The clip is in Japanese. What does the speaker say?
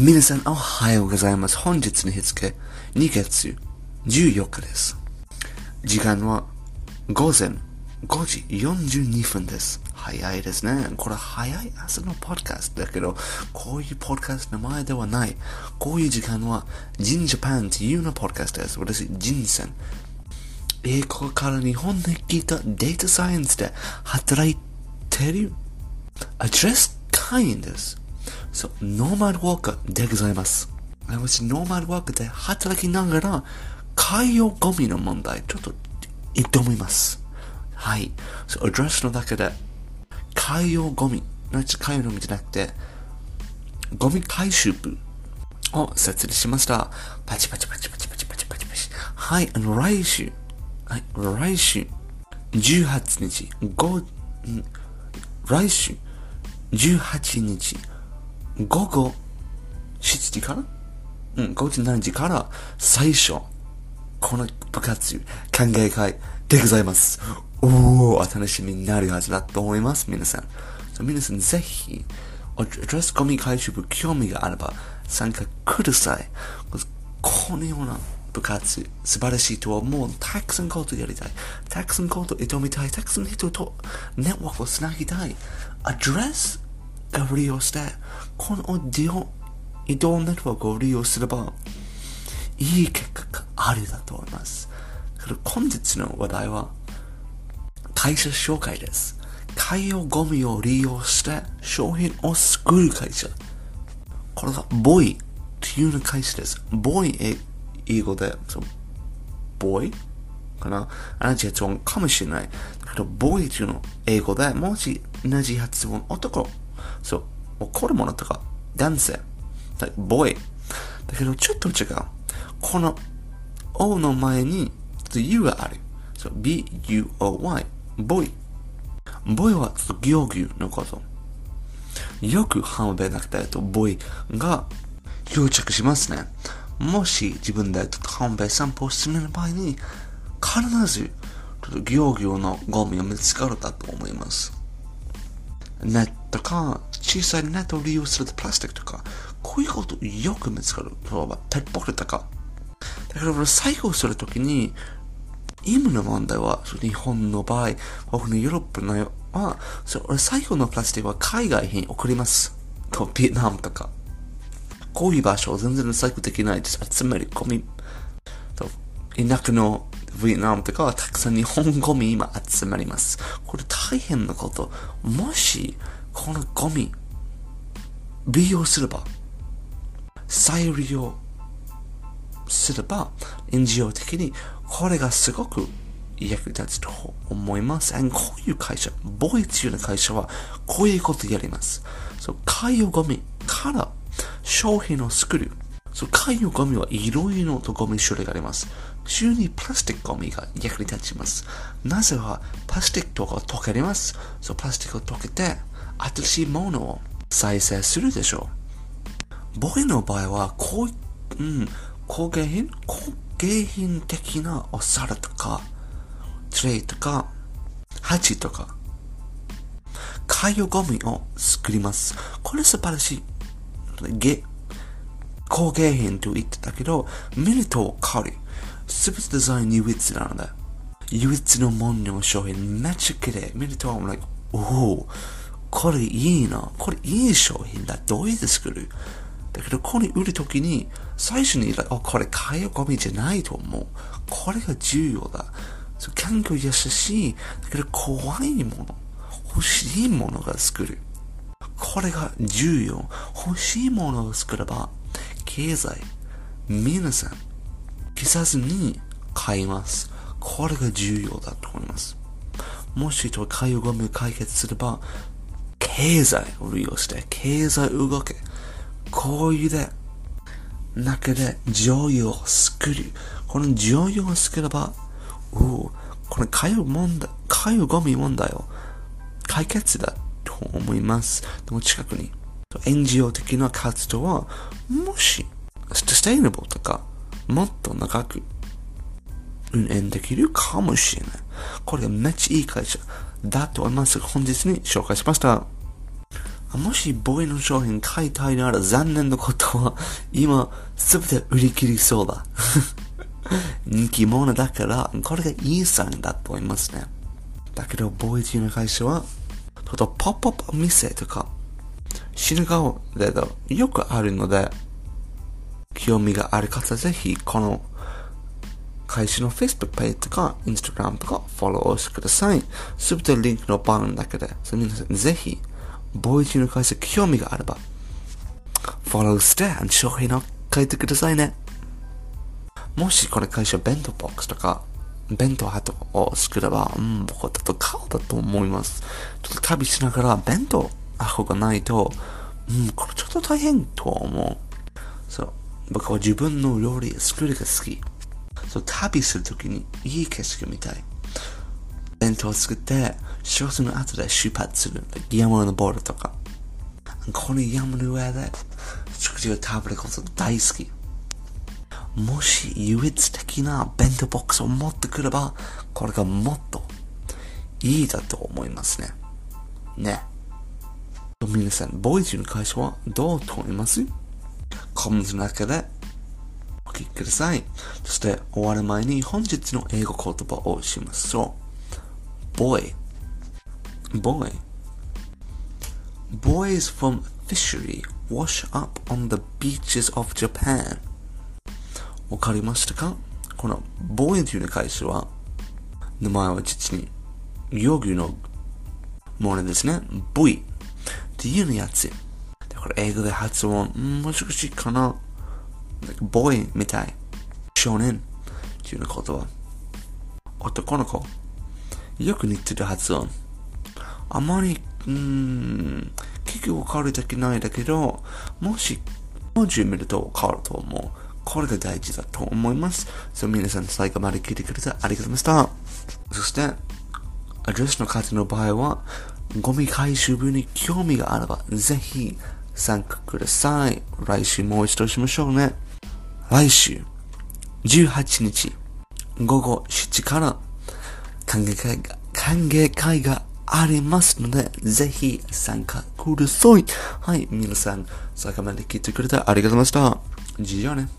皆さんおはようございます。本日の日付2月14日です。時間は午前5時42分です。早いですね。これ早い朝のポッドキャストだけど、こういうポッドキャストの前ではない。こういう時間は、ジンジャパンというのポッドキャストです。私、ジンさん。英語から日本で聞いたデータサイエンスで働いてるアドレス会員です。そう、ノーマルウォーカーでございます。私、ノーマルウォーカーで働きながら、海洋ゴミの問題、ちょっと挑みます。はい。そう、アドレスのだけで、海洋ゴミ、なち海洋ゴミじゃなくて、ゴミ回収部を設立しました。パチパチパチパチパチパチパチパチ。はい、あの、来週、はい、来週、18日、5、来週、18日、午後7時から？うん、5時7時から最初、この部活、考え会でございます。おー、お楽しみになるはずだと思います、皆さん。皆さんぜひ、アドレスゴミ回収部興味があれば参加ください。このような部活、素晴らしいとはもうたくさんことやりたい。たくさんこと挑みたい。たくさん人とネットワークをつなぎたい。アドレスが利用して、この移動、移動ネットワークを利用すれば、いい結果があるだと思います。本日の話題は、会社紹介です。海洋ゴミを利用して商品を作る会社。これがボイというの会社です。ボイ英語で、そ、ボイかな？同じ発音かもしれない。だけど、ボイというの英語で、もし同じ発音男、そう、怒るものとか男性、だボイ。だけど、ちょっと違う。この O の前にちょっと U がある。そう、B-U-O-Y。ボイ。ボイはちょっと行儀のこと。よく浜辺なくて、とボイが漂着しますね。もし自分でちょっと浜辺散歩する場合に、必ず、ちょっと行儀のゴミが見つかるだと思います。ネットか、小さいネットを利用するプラスチックとか、こういうことよく見つかる。例えば、ペットボトルとか。だから、最後するときに、今の問題は、日本の場合、僕のヨーロッパのは、それ最後のプラスチックは海外に送ります。と、ビエナムとか。こういう場所を全然最後できないです。集めるゴミ。と、田舎のビエナムとかはたくさん日本ゴミ今集まります。これ大変なこと。もし、このゴミ、利用すれば、再利用すれば、NGO 的に、これがすごく役立つと思います。こういう会社、ボイツいうような会社は、こういうことやります。そう、海洋ゴミから商品を作る。そう、海洋ゴミはいろいろとゴミ種類があります。中にプラスチックゴミが役に立ちます。なぜは、プラスチックとか溶けます。そう、プラスチックを溶けて、新しいものを再生するでしょう。ボイの場合は、こう、うん、工芸品？工芸品的なお皿とか、トレイとか、鉢とか、海洋ゴミを作ります。これ素晴らしい。げ工芸品と言ってたけど、見ると変わる。すべてデザイン唯一なので、唯一のものの商品めっちゃ綺麗。見ると、like、おお、これいいな。これいい商品だ。どうやって作る？だけど、これ売るときに、最初に、あ、これ海洋ゴミじゃないと思う。これが重要だ。そう環境優しい。だけど、怖いもの。欲しいものが作る。これが重要。欲しいものを作れば、経済、皆さん、消さずに買います。これが重要だと思います。もしと海洋ゴミを解決すれば、経済を利用して、経済動け。こういうで、中で女優を作る。この女優を作れば、おお、この海洋問題、海洋ゴミ問題を解決だと思います。でも近くに、NGO 的な活動は、もし、ステイナブルとか、もっと長く運営できるかもしれない。これがめっちゃいい会社だと思います。本日に紹介しました。もしボーイの商品買いたいなら残念なことは、今、すべて売り切りそうだ。人気者だから、これがいいサインだと思いますね。だけど、ボーイジの会社は、ちょっとポップアップ店とか、死ぬ顔でよくあるので、興味がある方ぜひ、この会社の Facebook ページとか Instagram とかフォローしてください。すべてリンクのバーンだけで、皆さんぜひ、ボイジーの会社興味があれば、フォローして、商品を書いてくださいね。もしこれ会社弁当ボックスとか、弁当ハットを作れば、うん、僕は多分買うだと思います。ちょっと旅しながら弁当箱がないと、うん、これちょっと大変と思う。そう。僕は自分の料理作りが好き。そう、旅するときにいい景色見たい。弁当を作って、仕事の後で出発する。山のボールとか。この山の上で食事を食べること大好き。もし優越的な弁当ボックスを持ってくれば、これがもっといいだと思いますね。ね。皆さん、ボイジュの会社はどう思います？コメントの中でお聞きください。そして終わる前に本日の英語言葉をしましょう。boy, boy. Boys from fishery wash up on the beaches of Japan. わかりましたか？この boy という会社は、名前は実に、漁具のものですね。boy っていうのやつ。だから英語で発音、難しいかな？ボーイみたい。少年っていう言葉。男の子。よく似てる発音。あまり、うーん、結局変わりたくないだけど、もし、文字見ると変わると思う。これが大事だと思います。そう、皆さん最後まで聞いてくれてありがとうございました。そして、アドレスの方の場合は、ゴミ回収部に興味があれば、ぜひ参加ください。来週もう一度しましょうね。来週、18日、午後7時から歓迎会が、歓迎会がありますので、ぜひ参加ください。はい、皆さん、最後まで聞いてくれてありがとうございました。じゃあね。